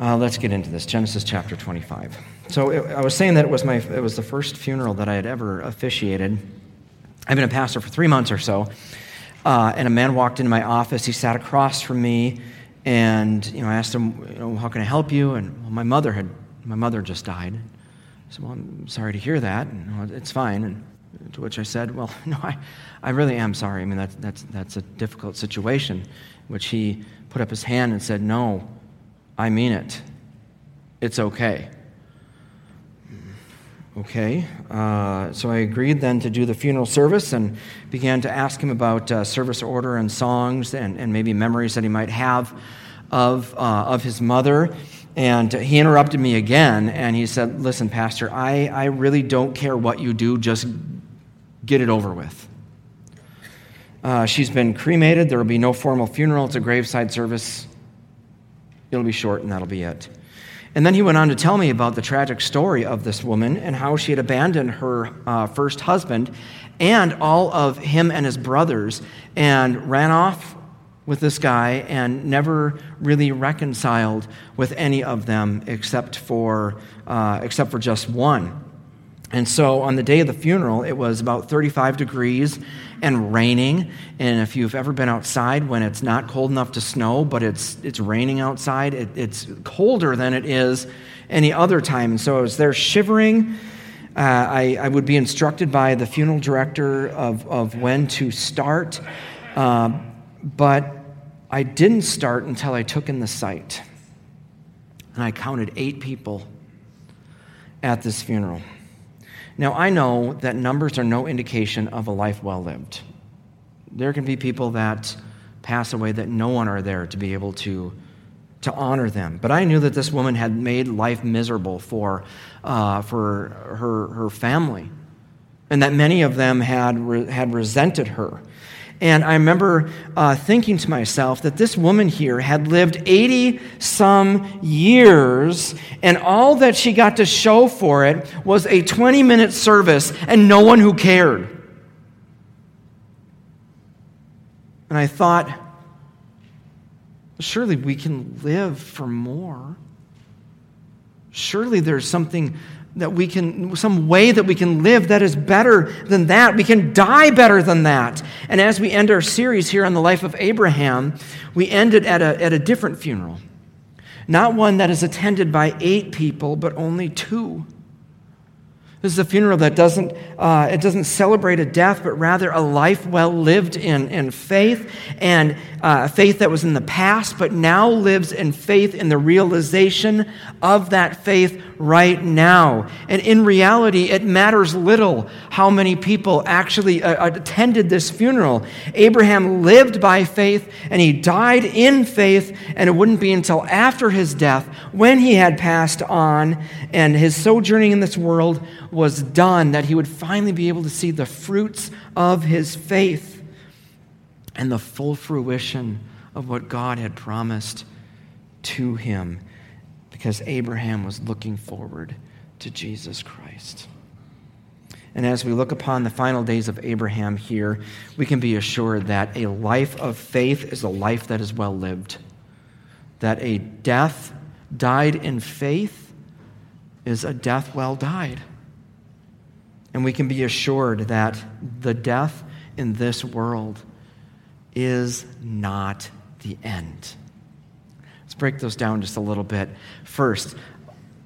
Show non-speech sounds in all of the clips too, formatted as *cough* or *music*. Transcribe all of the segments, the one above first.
Uh, let's get into this Genesis chapter 25. So it, I was saying that it was, my, it was the first funeral that I had ever officiated. I've been a pastor for three months or so, uh, and a man walked into my office. He sat across from me, and you know, I asked him, you know, "How can I help you?" And well, my mother had my mother just died. I said, "Well, I'm sorry to hear that." And, well, it's fine. And to which I said, "Well, *laughs* no, I, I really am sorry. I mean, that's that's that's a difficult situation." Which he put up his hand and said, "No, I mean it. It's okay." Okay, uh, so I agreed then to do the funeral service and began to ask him about uh, service order and songs and, and maybe memories that he might have of, uh, of his mother. And he interrupted me again and he said, Listen, Pastor, I, I really don't care what you do, just get it over with. Uh, she's been cremated. There will be no formal funeral. It's a graveside service. It'll be short, and that'll be it. And then he went on to tell me about the tragic story of this woman and how she had abandoned her uh, first husband and all of him and his brothers and ran off with this guy and never really reconciled with any of them except for, uh, except for just one. And so on the day of the funeral, it was about 35 degrees and raining. And if you've ever been outside when it's not cold enough to snow, but it's, it's raining outside, it, it's colder than it is any other time. And so I was there shivering. Uh, I, I, would be instructed by the funeral director of, of when to start. Uh, but I didn't start until I took in the sight. And I counted eight people at this funeral. Now, I know that numbers are no indication of a life well lived. There can be people that pass away that no one are there to be able to, to honor them. But I knew that this woman had made life miserable for, uh, for her, her family, and that many of them had, had resented her and I remember uh, thinking to myself that this woman here had lived 80 some years, and all that she got to show for it was a 20 minute service and no one who cared. And I thought, surely we can live for more. Surely there's something that we can, some way that we can live that is better than that. We can die better than that. And as we end our series here on the life of Abraham, we end it at a, at a different funeral. Not one that is attended by eight people, but only two. This is a funeral that doesn't, uh, it doesn't celebrate a death, but rather a life well lived in, in faith, and uh, faith that was in the past, but now lives in faith in the realization of that faith right now. And in reality, it matters little how many people actually uh, attended this funeral. Abraham lived by faith, and he died in faith, and it wouldn't be until after his death, when he had passed on, and his sojourning in this world was done, that he would finally be able to see the fruits of his faith and the full fruition of what God had promised to him because Abraham was looking forward to Jesus Christ. And as we look upon the final days of Abraham here, we can be assured that a life of faith is a life that is well lived, that a death died in faith is a death well died. And we can be assured that the death in this world is not the end. Let's break those down just a little bit. First,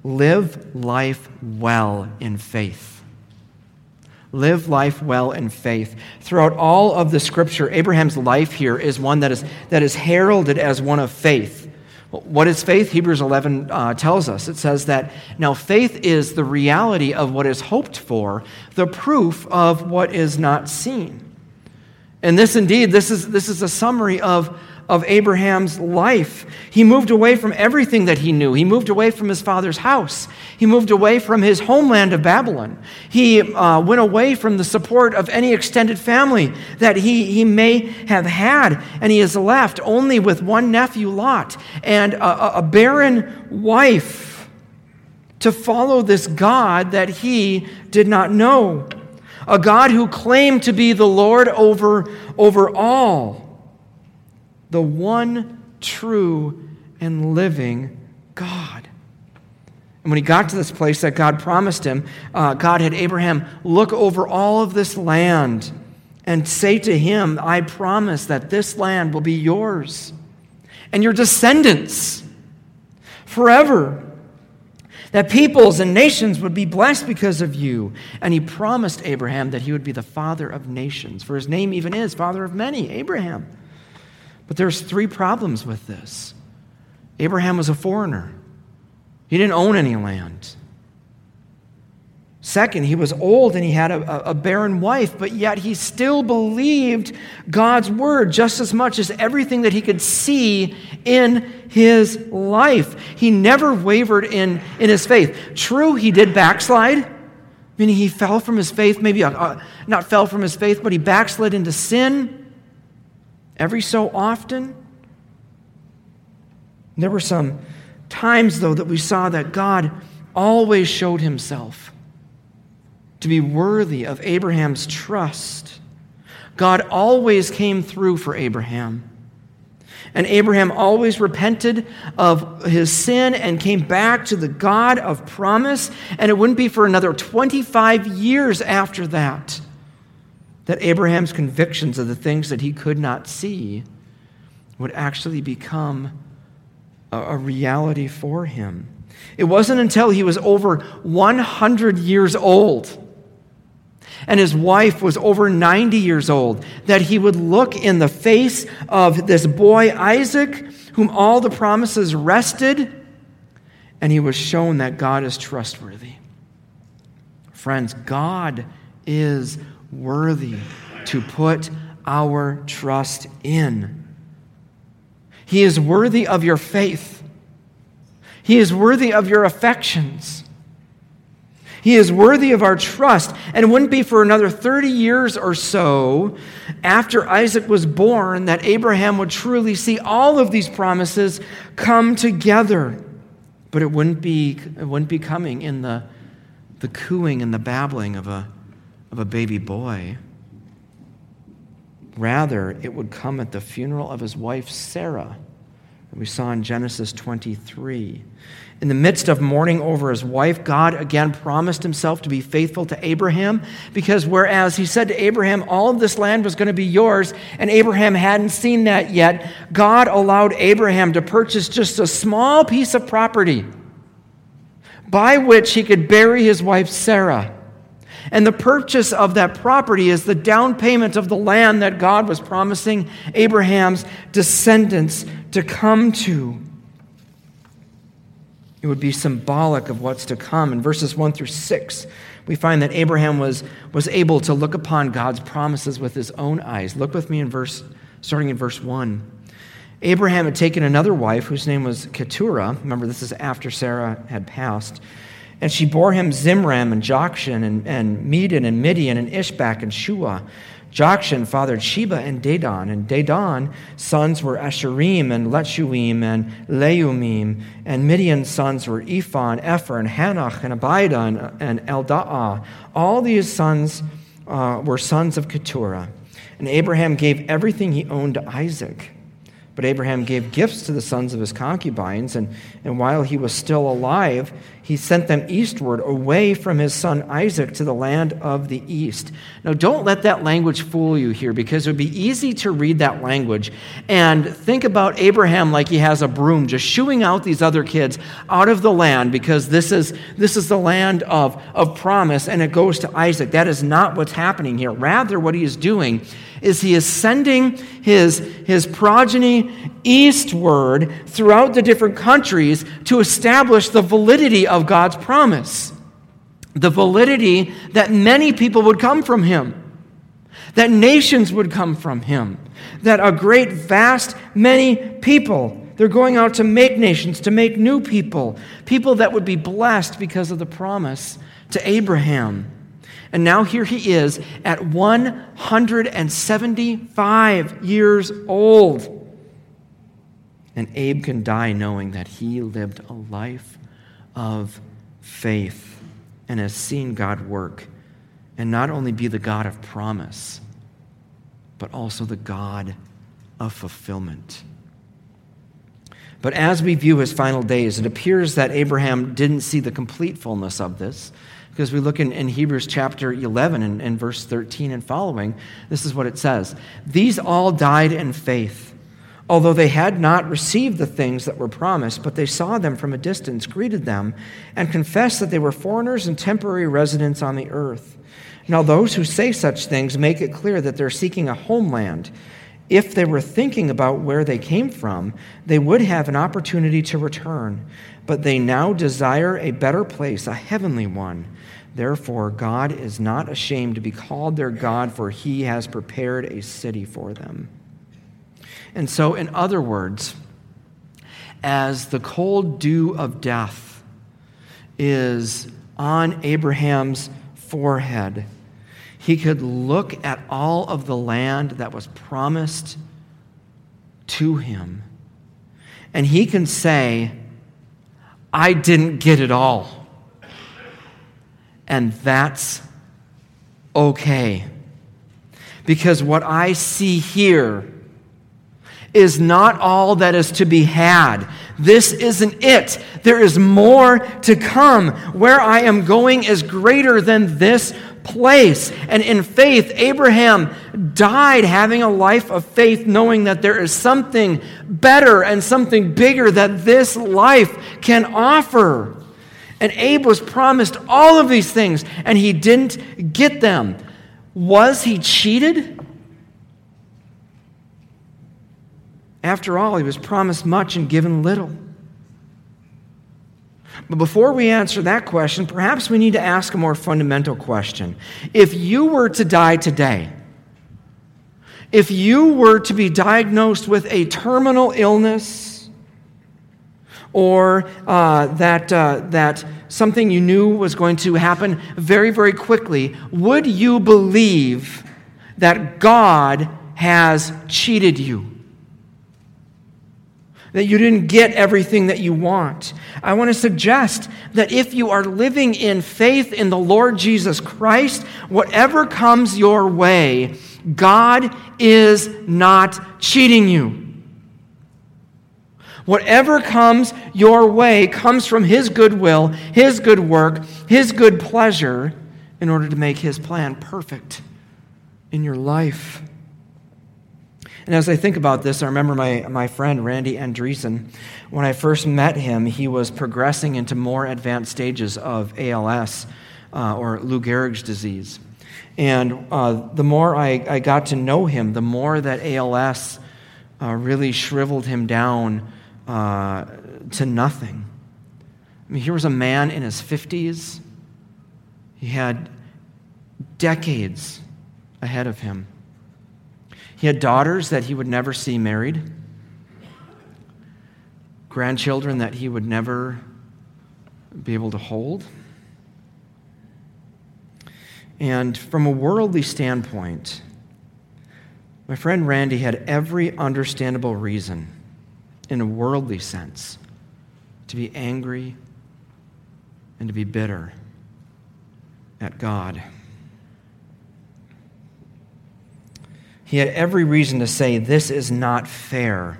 live life well in faith. Live life well in faith. Throughout all of the scripture, Abraham's life here is one that is, that is heralded as one of faith. What is faith? Hebrews 11 uh, tells us. It says that now faith is the reality of what is hoped for, the proof of what is not seen. And this indeed, this is, this is a summary of, of Abraham's life. He moved away from everything that he knew. He moved away from his father's house. He moved away from his homeland of Babylon. He uh, went away from the support of any extended family that he, he may have had. And he is left only with one nephew, Lot, and a, a barren wife to follow this God that he did not know a God who claimed to be the Lord over, over all, the one true and living God. And when he got to this place that God promised him, uh, God had Abraham look over all of this land and say to him, I promise that this land will be yours and your descendants forever. That peoples and nations would be blessed because of you. And he promised Abraham that he would be the father of nations, for his name even is father of many, Abraham. But there's three problems with this. Abraham was a foreigner. He didn't own any land. Second, he was old and he had a, a, barren wife, but yet he still believed God's word just as much as everything that he could see in his life. He never wavered in, in his faith. True, he did backslide, meaning he fell from his faith, maybe not fell from his faith, but he backslid into sin every so often. There were some times, though, that we saw that God always showed himself to be worthy of Abraham's trust. God always came through for Abraham. And Abraham always repented of his sin and came back to the God of promise. And it wouldn't be for another 25 years after that that Abraham's convictions of the things that he could not see would actually become a, reality for him. It wasn't until he was over 100 years old and his wife was over 90 years old that he would look in the face of this boy Isaac, whom all the promises rested, and he was shown that God is trustworthy. Friends, God is worthy to put our trust in. He is worthy of your faith. He is worthy of your affections. He is worthy of our trust. And it wouldn't be for another 30 years or so after Isaac was born that Abraham would truly see all of these promises come together. But it wouldn't be, it wouldn't be coming in the, the cooing and the babbling of a, of a baby boy. Rather, it would come at the funeral of his wife, Sarah, that we saw in Genesis 23. In the midst of mourning over his wife, God again promised himself to be faithful to Abraham because whereas he said to Abraham, all of this land was going to be yours, and Abraham hadn't seen that yet, God allowed Abraham to purchase just a small piece of property by which he could bury his wife Sarah. And the purchase of that property is the down payment of the land that God was promising Abraham's descendants to come to. It would be symbolic of what's to come. In verses 1 through 6, we find that Abraham was, was able to look upon God's promises with his own eyes. Look with me in verse, starting in verse 1. Abraham had taken another wife whose name was Keturah. Remember, this is after Sarah had passed. And she bore him Zimran and Jokshan and, and Medan and Midian and Ishbak and Shuah. Jokshan fathered Sheba and Dedan, and Dedan sons were Asshurim and Letushim and Leummim, and Midian's sons were Ephah Epher and Hanoch and Abida and, and Eldaah. All these sons uh, were sons of Keturah. And Abraham gave everything he owned to Isaac. But Abraham gave gifts to the sons of his concubines, and, and while he was still alive, he sent them eastward away from his son Isaac to the land of the east. Now, don't let that language fool you here because it would be easy to read that language and think about Abraham like he has a broom just shooing out these other kids out of the land because this is, this is the land of, of promise and it goes to Isaac. That is not what's happening here. Rather, what he is doing is he is sending his, his progeny eastward throughout the different countries to establish the validity of God's promise. The validity that many people would come from him, that nations would come from him, that a great, vast, many people. They're going out to make nations, to make new people, people that would be blessed because of the promise to Abraham. And now here he is at 175 years old. And Abe can die knowing that he lived a life of faith and has seen God work and not only be the God of promise, but also the God of fulfillment. But as we view his final days, it appears that Abraham didn't see the complete fullness of this. Because we look in, in Hebrews chapter 11 and, and verse 13 and following, this is what it says These all died in faith, although they had not received the things that were promised, but they saw them from a distance, greeted them, and confessed that they were foreigners and temporary residents on the earth. Now, those who say such things make it clear that they're seeking a homeland. If they were thinking about where they came from, they would have an opportunity to return. But they now desire a better place, a heavenly one. Therefore, God is not ashamed to be called their God, for he has prepared a city for them. And so, in other words, as the cold dew of death is on Abraham's forehead, he could look at all of the land that was promised to him, and he can say, I didn't get it all and that's okay. Because what I see here is not all that is to be had. This isn't it. There is more to come. Where I am going is greater than this place. And in faith, Abraham died having a life of faith, knowing that there is something better and something bigger that this life can offer. And Abe was promised all of these things, and he didn't get them. Was he cheated? After all, he was promised much and given little. But before we answer that question, perhaps we need to ask a more fundamental question. If you were to die today, if you were to be diagnosed with a terminal illness, or uh, that, uh, that something you knew was going to happen very, very quickly, would you believe that God has cheated you? That you didn't get everything that you want. I want to suggest that if you are living in faith in the Lord Jesus Christ, whatever comes your way, God is not cheating you. Whatever comes your way comes from His goodwill, His good work, His good pleasure in order to make His plan perfect in your life. And as I think about this, I remember my, my friend Randy Andreessen. When I first met him, he was progressing into more advanced stages of ALS uh, or Lou Gehrig's disease. And uh, the more I, I, got to know him, the more that ALS uh, really shriveled him down uh, to nothing. I mean, here was a man in his 50s. He had decades ahead of him. He had daughters that he would never see married, grandchildren that he would never be able to hold. And from a worldly standpoint, my friend Randy had every understandable reason in a worldly sense, to be angry and to be bitter at God. He had every reason to say, This is not fair.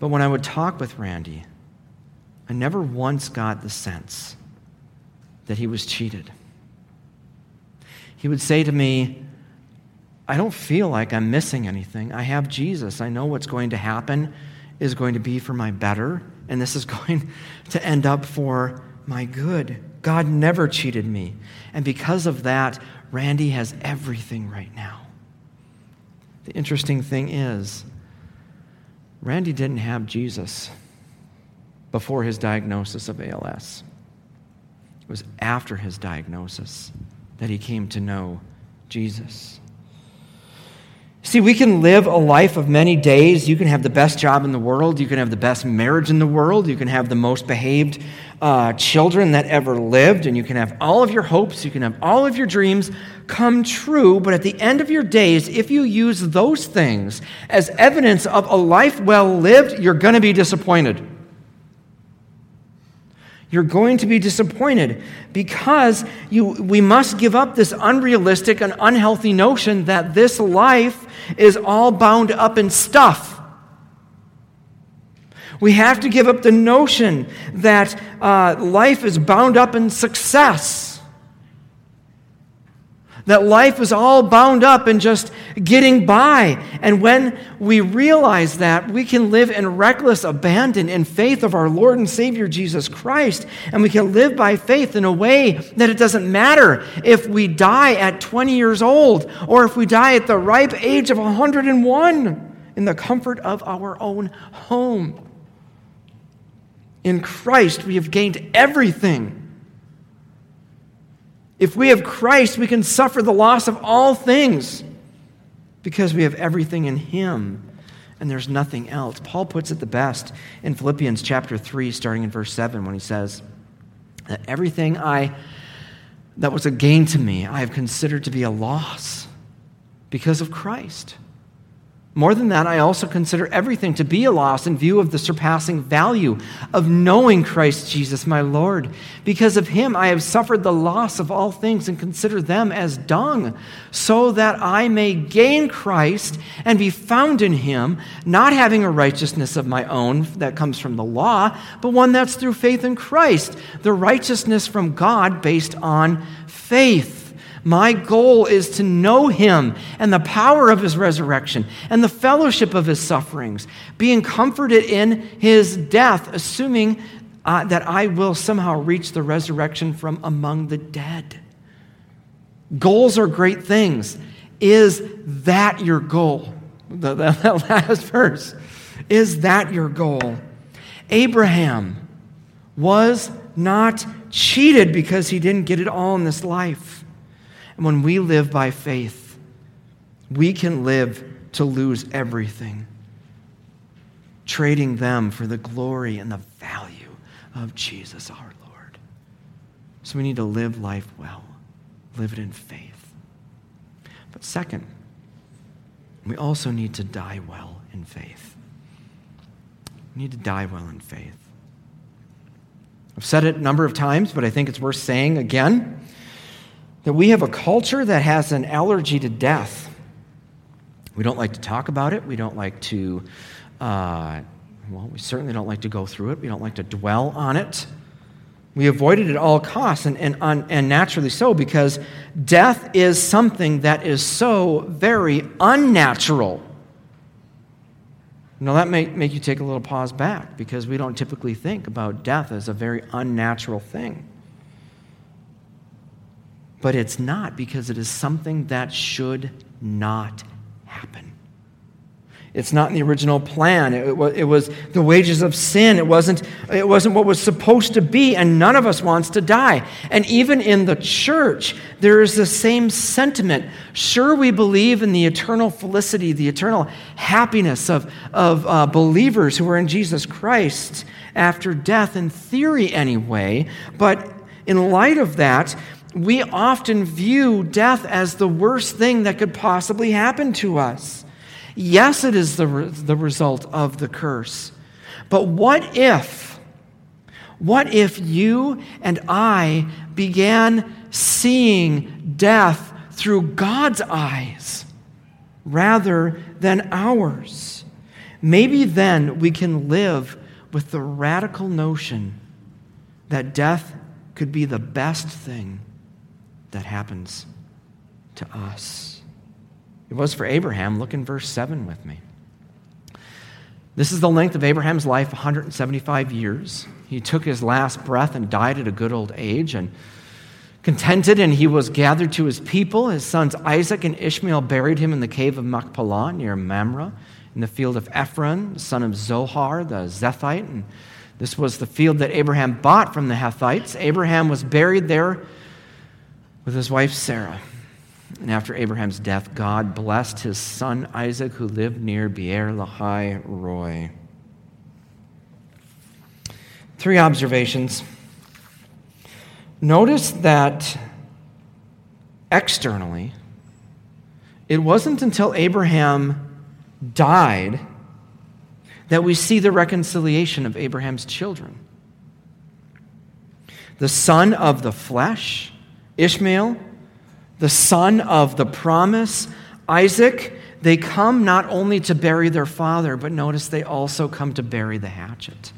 But when I would talk with Randy, I never once got the sense that he was cheated. He would say to me, I don't feel like I'm missing anything. I have Jesus. I know what's going to happen is going to be for my better, and this is *laughs* going to end up for my good. God never cheated me. And because of that, Randy has everything right now. The interesting thing is, Randy didn't have Jesus before his diagnosis of ALS. It was after his diagnosis that he came to know Jesus. See, we can live a life of many days. You can have the best job in the world. You can have the best marriage in the world. You can have the most behaved uh, children that ever lived. And you can have all of your hopes. You can have all of your dreams come true. But at the end of your days, if you use those things as evidence of a life well lived, you're going to be disappointed you're going to be disappointed because you, we must give up this unrealistic and unhealthy notion that this life is all bound up in stuff. We have to give up the notion that uh, life is bound up in success that life is all bound up in just getting by. And when we realize that, we can live in reckless abandon in faith of our Lord and Savior Jesus Christ. And we can live by faith in a way that it doesn't matter if we die at 20 years old or if we die at the ripe age of 101 in the comfort of our own home. In Christ, we have gained everything if we have Christ, we can suffer the loss of all things because we have everything in Him and there's nothing else. Paul puts it the best in Philippians chapter 3, starting in verse 7, when he says that everything I that was a gain to me, I have considered to be a loss because of Christ. More than that, I also consider everything to be a loss in view of the surpassing value of knowing Christ Jesus, my Lord. Because of him, I have suffered the loss of all things and consider them as dung, so that I may gain Christ and be found in him, not having a righteousness of my own that comes from the law, but one that's through faith in Christ, the righteousness from God based on faith. My goal is to know him and the power of his resurrection and the fellowship of his sufferings, being comforted in his death, assuming uh, that I will somehow reach the resurrection from among the dead. Goals are great things. Is that your goal? The, the, *laughs* the last verse. Is that your goal? Abraham was not cheated because he didn't get it all in this life. And when we live by faith, we can live to lose everything, trading them for the glory and the value of Jesus our Lord. So we need to live life well, live it in faith. But second, we also need to die well in faith. We need to die well in faith. I've said it a number of times, but I think it's worth saying again that we have a culture that has an allergy to death. We don't like to talk about it. We don't like to, uh, well, we certainly don't like to go through it. We don't like to dwell on it. We avoid it at all costs, and, and, and naturally so, because death is something that is so very unnatural. Now, that may make you take a little pause back because we don't typically think about death as a very unnatural thing. But it's not because it is something that should not happen. It's not in the original plan. It, was, it was the wages of sin. It wasn't, it wasn't what was supposed to be, and none of us wants to die. And even in the church, there is the same sentiment. Sure, we believe in the eternal felicity, the eternal happiness of, of uh, believers who are in Jesus Christ after death, in theory anyway, but in light of that, we often view death as the worst thing that could possibly happen to us. Yes, it is the, re- the result of the curse. But what if, what if you and I began seeing death through God's eyes rather than ours? Maybe then we can live with the radical notion that death could be the best thing that happens to us. It was for Abraham. Look in verse 7 with me. This is the length of Abraham's life 175 years. He took his last breath and died at a good old age. And contented, and he was gathered to his people. His sons Isaac and Ishmael buried him in the cave of Machpelah near Mamre, in the field of Ephron, son of Zohar, the Hethite. And this was the field that Abraham bought from the Hethites. Abraham was buried there with his wife Sarah. And after Abraham's death, God blessed his son Isaac, who lived near Beer Lahai Roi. Three observations. Notice that externally, it wasn't until Abraham died that we see the reconciliation of Abraham's children. The son of the flesh Ishmael, the son of the promise, Isaac, they come not only to bury their father, but notice they also come to bury the hatchet.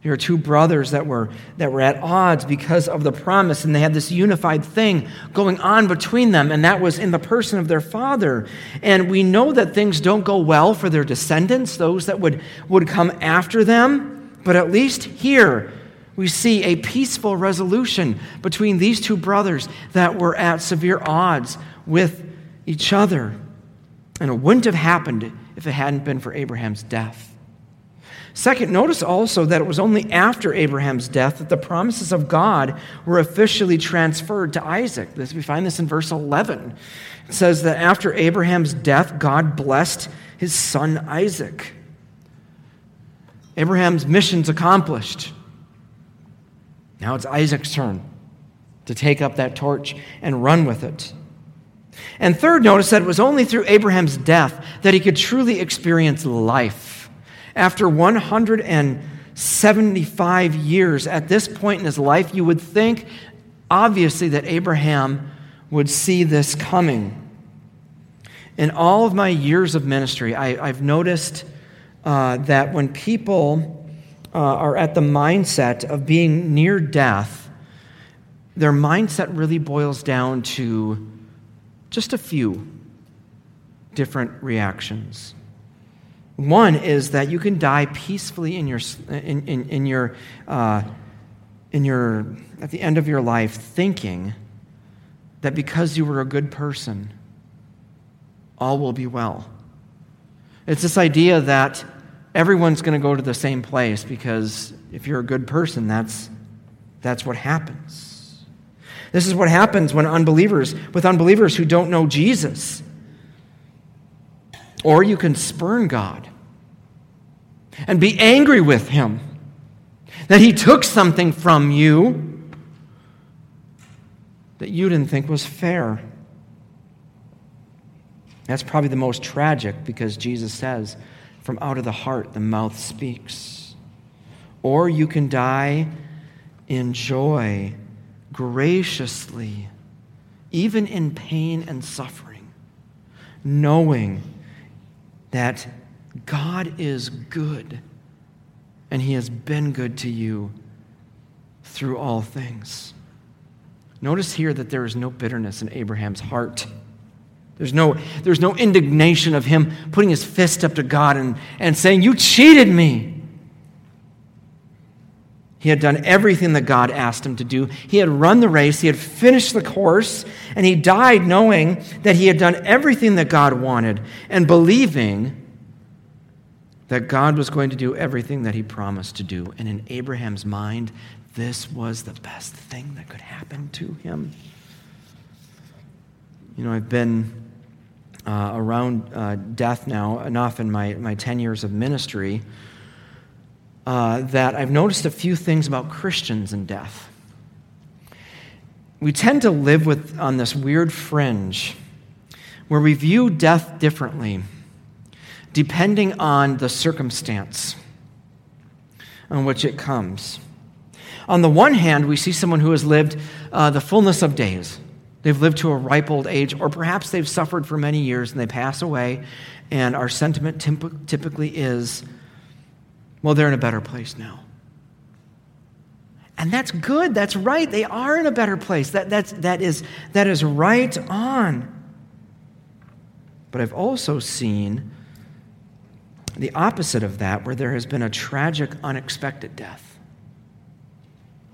Here are two brothers that were, that were at odds because of the promise, and they had this unified thing going on between them, and that was in the person of their father. And we know that things don't go well for their descendants, those that would, would come after them. But at least here, we see a peaceful resolution between these two brothers that were at severe odds with each other. And it wouldn't have happened if it hadn't been for Abraham's death. Second, notice also that it was only after Abraham's death that the promises of God were officially transferred to Isaac. This, we find this in verse 11. It says that after Abraham's death, God blessed his son Isaac. Abraham's mission's accomplished. Now it's Isaac's turn to take up that torch and run with it. And third, notice that it was only through Abraham's death that he could truly experience life. After 175 years, at this point in his life, you would think, obviously, that Abraham would see this coming. In all of my years of ministry, I, have noticed uh, that when people uh, are at the mindset of being near death, their mindset really boils down to just a few different reactions. One is that you can die peacefully in your, in, in, in your, uh, in your, at the end of your life thinking that because you were a good person, all will be well. It's this idea that everyone's going to go to the same place because if you're a good person, that's, that's what happens. This is what happens when unbelievers, with unbelievers who don't know Jesus. Or you can spurn God and be angry with Him that He took something from you that you didn't think was fair. That's probably the most tragic because Jesus says, from out of the heart the mouth speaks. Or you can die in joy, graciously, even in pain and suffering, knowing that God is good and He has been good to you through all things. Notice here that there is no bitterness in Abraham's heart. There's no, there's no indignation of him putting his fist up to God and, and saying, You cheated me. He had done everything that God asked him to do. He had run the race, he had finished the course, and he died knowing that he had done everything that God wanted and believing that God was going to do everything that he promised to do. And in Abraham's mind, this was the best thing that could happen to him. You know, I've been uh, around uh, death now enough in my, my 10 years of ministry uh, that I've noticed a few things about Christians and death. We tend to live with, on this weird fringe where we view death differently, depending on the circumstance on which it comes. On the one hand, we see someone who has lived uh, the fullness of days. They've lived to a ripe old age, or perhaps they've suffered for many years and they pass away, and our sentiment typically is well, they're in a better place now. And that's good. That's right. They are in a better place. That, that's, that, is, that is right on. But I've also seen the opposite of that, where there has been a tragic, unexpected death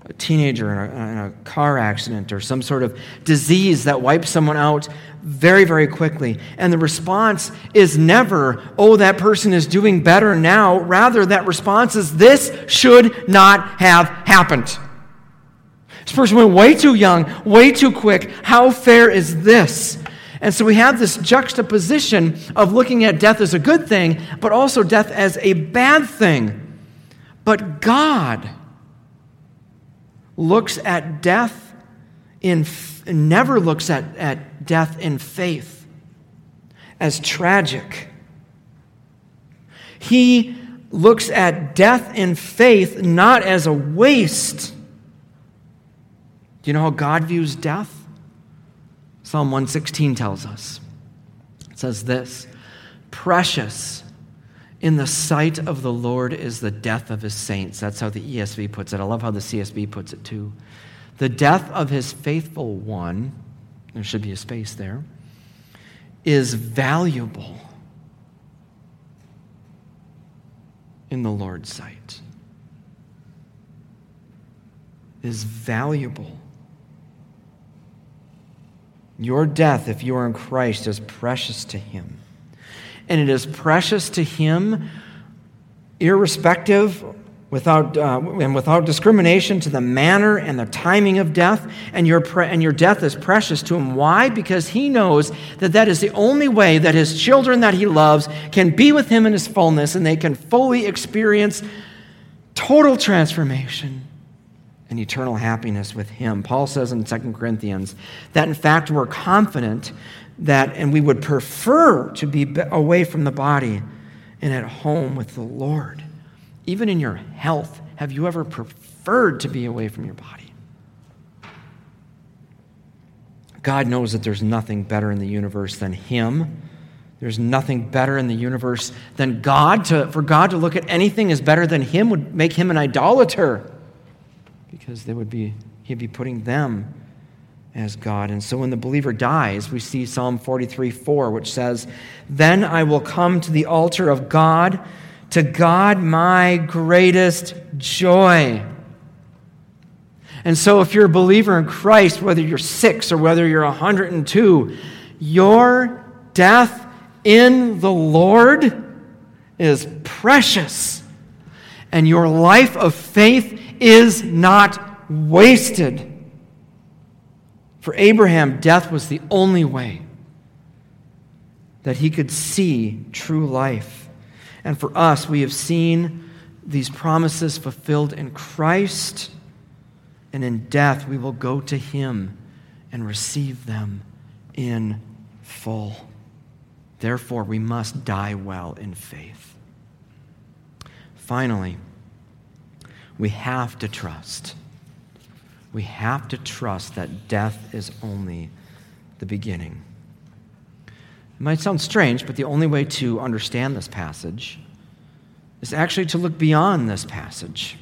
a teenager in a, in a, car accident or some sort of disease that wipes someone out very, very quickly. And the response is never, oh, that person is doing better now. Rather, that response is, this should not have happened. This person went way too young, way too quick. How fair is this? And so we have this juxtaposition of looking at death as a good thing, but also death as a bad thing. But God, looks at death in never looks at, at death in faith as tragic. He looks at death in faith not as a waste. Do you know how God views death? Psalm 116 tells us. It says this Precious in the sight of the Lord is the death of his saints. That's how the ESV puts it. I love how the CSB puts it too. The death of his faithful one, there should be a space there, is valuable in the Lord's sight. Is valuable. Your death, if you are in Christ, is precious to him and it is precious to Him, irrespective, without, uh, and without discrimination to the manner and the timing of death. And your, pre- and your death is precious to Him. Why? Because He knows that that is the only way that His children that He loves can be with Him in His fullness and they can fully experience total transformation and eternal happiness with Him. Paul says in 2 Corinthians that, in fact, we're confident that, and we would prefer to be away from the body and at home with the Lord. Even in your health, have you ever preferred to be away from your body? God knows that there's nothing better in the universe than Him. There's nothing better in the universe than God. To, for God to look at anything as better than Him would make Him an idolater because they would be, He'd be putting them as God. And so when the believer dies, we see Psalm 43 4, which says, Then I will come to the altar of God, to God my greatest joy. And so if you're a believer in Christ, whether you're six or whether you're 102, your death in the Lord is precious. And your life of faith is not wasted. For Abraham, death was the only way that he could see true life. And for us, we have seen these promises fulfilled in Christ, and in death, we will go to him and receive them in full. Therefore, we must die well in faith. Finally, we have to trust we have to trust that death is only the beginning. It might sound strange, but the only way to understand this passage is actually to look beyond this passage.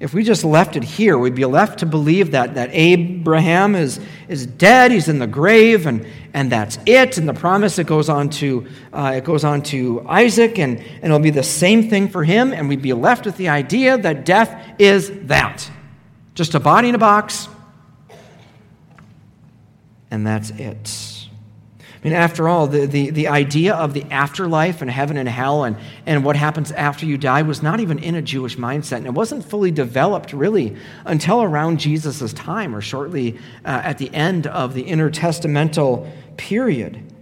If we just left it here, we'd be left to believe that, that Abraham is, is dead, he's in the grave, and, and that's it. And the promise it goes on to uh, it goes on to Isaac, and, and it'll be the same thing for him, and we'd be left with the idea that death is that. Just a body in a box, and that's it. I mean, after all, the, the, the idea of the afterlife and heaven and hell and, and what happens after you die was not even in a Jewish mindset. And it wasn't fully developed, really, until around Jesus' time or shortly uh, at the end of the intertestamental period.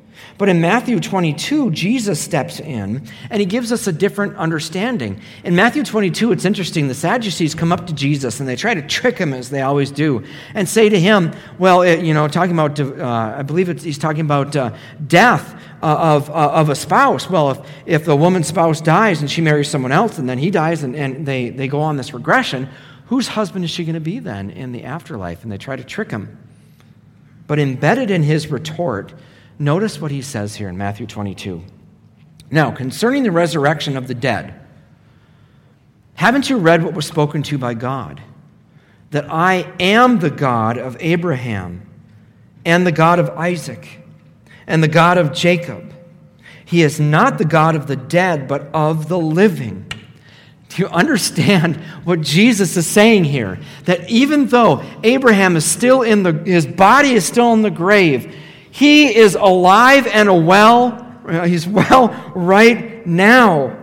But in Matthew 22, Jesus steps in and he gives us a different understanding. In Matthew 22, it's interesting. The Sadducees come up to Jesus and they try to trick him, as they always do, and say to him, Well, it, you know, talking about, uh, I believe he's talking about uh, death uh, of, uh, of a spouse. Well, if, if the woman's spouse dies and she marries someone else and then he dies and, and they, they go on this regression, whose husband is she going to be then in the afterlife? And they try to trick him. But embedded in his retort, Notice what he says here in Matthew 22. Now, concerning the resurrection of the dead, haven't you read what was spoken to by God? That I am the God of Abraham and the God of Isaac and the God of Jacob. He is not the God of the dead, but of the living. Do you understand *laughs* what Jesus is saying here? That even though Abraham is still in the, his body is still in the grave, he is alive and well. Uh, he's well right now.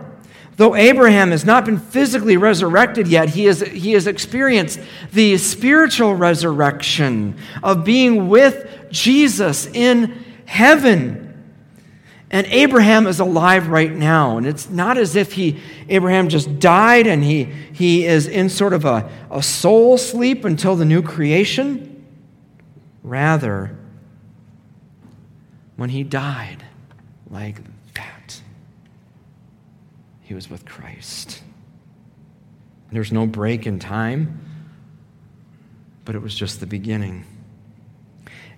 Though Abraham has not been physically resurrected yet, he has, he has experienced the spiritual resurrection of being with Jesus in heaven. And Abraham is alive right now. And it's not as if he, Abraham just died and he, he is in sort of a, a soul sleep until the new creation. Rather, when he died like that, he was with Christ. There's no break in time, but it was just the beginning.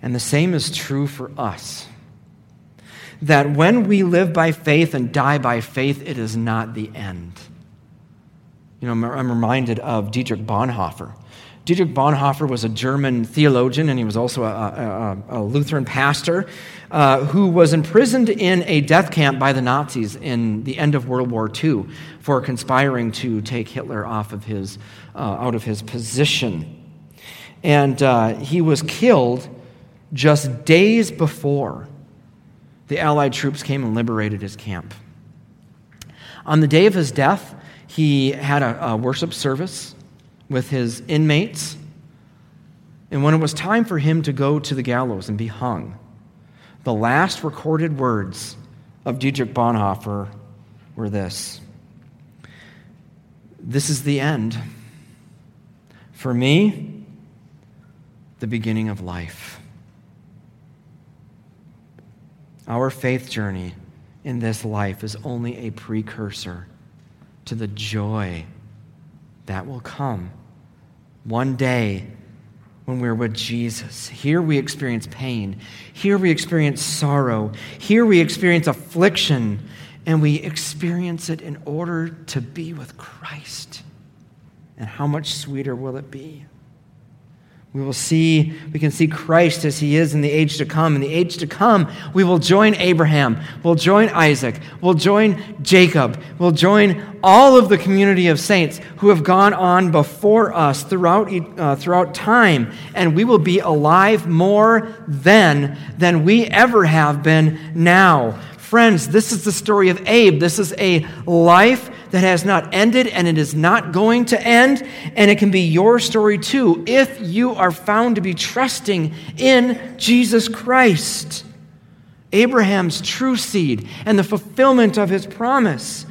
And the same is true for us. that when we live by faith and die by faith, it is not the end. You know, I'm reminded of Dietrich Bonhoeffer. Dietrich Bonhoeffer was a German theologian, and he was also a, a, a Lutheran pastor uh, who was imprisoned in a death camp by the Nazis in the end of World War II for conspiring to take Hitler off of his, uh, out of his position. And uh, he was killed just days before the Allied troops came and liberated his camp. On the day of his death, he had a, a worship service with his inmates. And when it was time for him to go to the gallows and be hung, the last recorded words of Dietrich Bonhoeffer were this This is the end. For me, the beginning of life. Our faith journey in this life is only a precursor to the joy that will come one day when we're with Jesus. Here we experience pain. Here we experience sorrow. Here we experience affliction. And we experience it in order to be with Christ. And how much sweeter will it be? We will see, we can see Christ as he is in the age to come. In the age to come, we will join Abraham, we'll join Isaac, we'll join Jacob, we'll join all of the community of saints who have gone on before us throughout, uh, throughout time, and we will be alive more then than we ever have been now. Friends, this is the story of Abe. This is a life that has not ended and it is not going to end. And it can be your story too if you are found to be trusting in Jesus Christ, Abraham's true seed, and the fulfillment of his promise.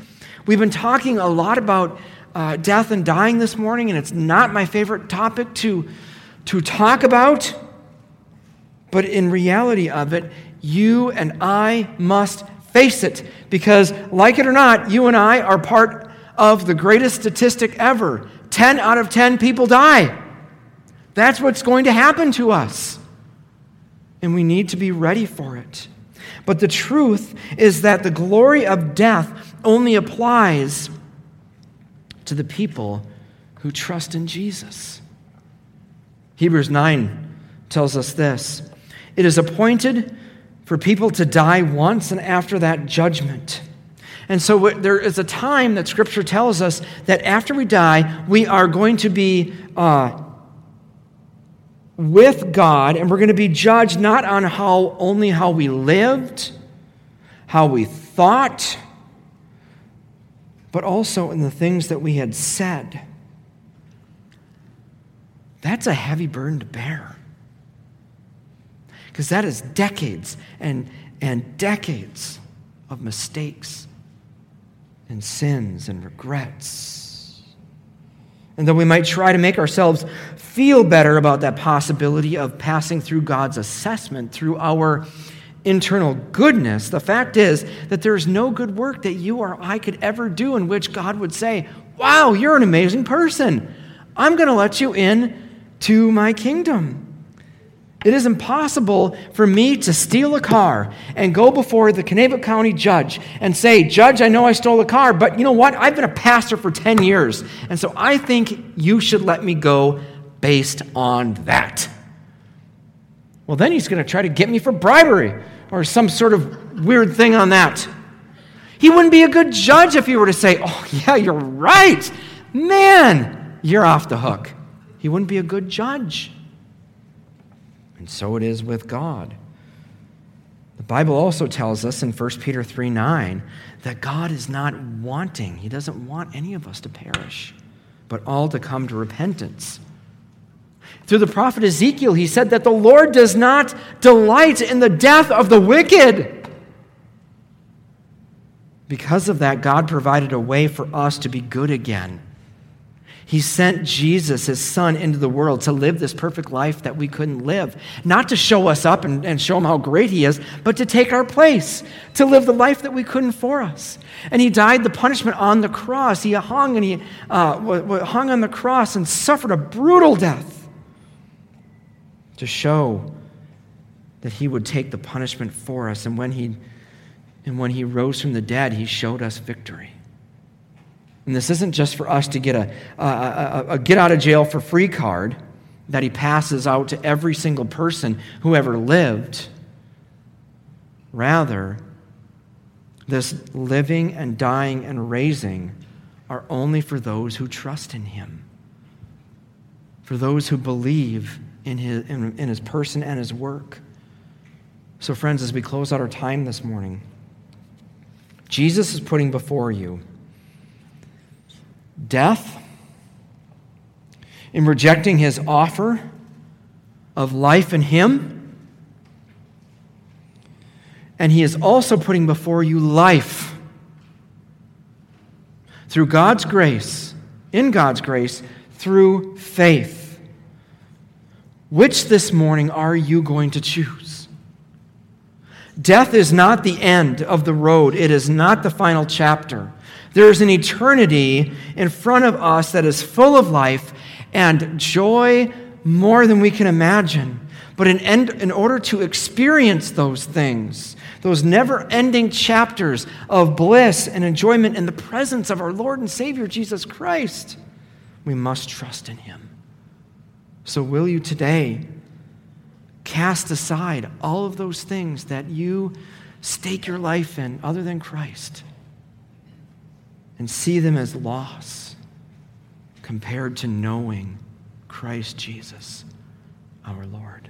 We've been talking a lot about uh, death and dying this morning, and it's not my favorite topic to, to talk about. But in reality of it, you and I must Face it, because like it or not, you and I are part of the greatest statistic ever. 10 out of 10 people die. That's what's going to happen to us. And we need to be ready for it. But the truth is that the glory of death only applies to the people who trust in Jesus. Hebrews 9 tells us this It is appointed for people to die once and after that judgment. And so there is a time that Scripture tells us that after we die, we are going to be uh, with God, and we're going to be judged not on how only how we lived, how we thought, but also in the things that we had said. That's a heavy burden to bear because that is decades and, and decades of mistakes and sins and regrets. And though we might try to make ourselves feel better about that possibility of passing through God's assessment through our internal goodness, the fact is that there is no good work that you or I could ever do in which God would say, Wow, you're an amazing person. I'm going to let you in to my kingdom. It is impossible for me to steal a car and go before the Kanabec County judge and say, Judge, I know I stole a car, but you know what? I've been a pastor for 10 years, and so I think you should let me go based on that. Well, then he's going to try to get me for bribery or some sort of weird thing on that. He wouldn't be a good judge if he were to say, Oh, *laughs* yeah, you're right. Man, you're off the hook. He wouldn't be a good judge. And so it is with God. The Bible also tells us in 1 Peter 3 9 that God is not wanting, He doesn't want any of us to perish, but all to come to repentance. Through the prophet Ezekiel, he said that the Lord does not delight in the death of the wicked. Because of that, God provided a way for us to be good again he sent Jesus, his son, into the world to live this perfect life that we couldn't live. Not to show us up and, and, show him how great he is, but to take our place, to live the life that we couldn't for us. And he died the punishment on the cross. He hung and he uh, hung on the cross and suffered a brutal death to show that he would take the punishment for us. And when he And when he rose from the dead, he showed us victory. And this isn't just for us to get a, a, a, a get out of jail for free card that he passes out to every single person who ever lived. Rather, this living and dying and raising are only for those who trust in him, for those who believe in his, in, in his person and his work. So, friends, as we close out our time this morning, Jesus is putting before you death in rejecting his offer of life in him. And he is also putting before you life through God's grace, in God's grace, through faith. Which this morning are you going to choose? Death is not the end of the road, it is not the final chapter. There is an eternity in front of us that is full of life and joy more than we can imagine. But in, end, in order to experience those things, those never ending chapters of bliss and enjoyment in the presence of our Lord and Savior Jesus Christ, we must trust in Him. So, will you today cast aside all of those things that you stake your life in other than Christ and see them as loss compared to knowing Christ Jesus, our Lord?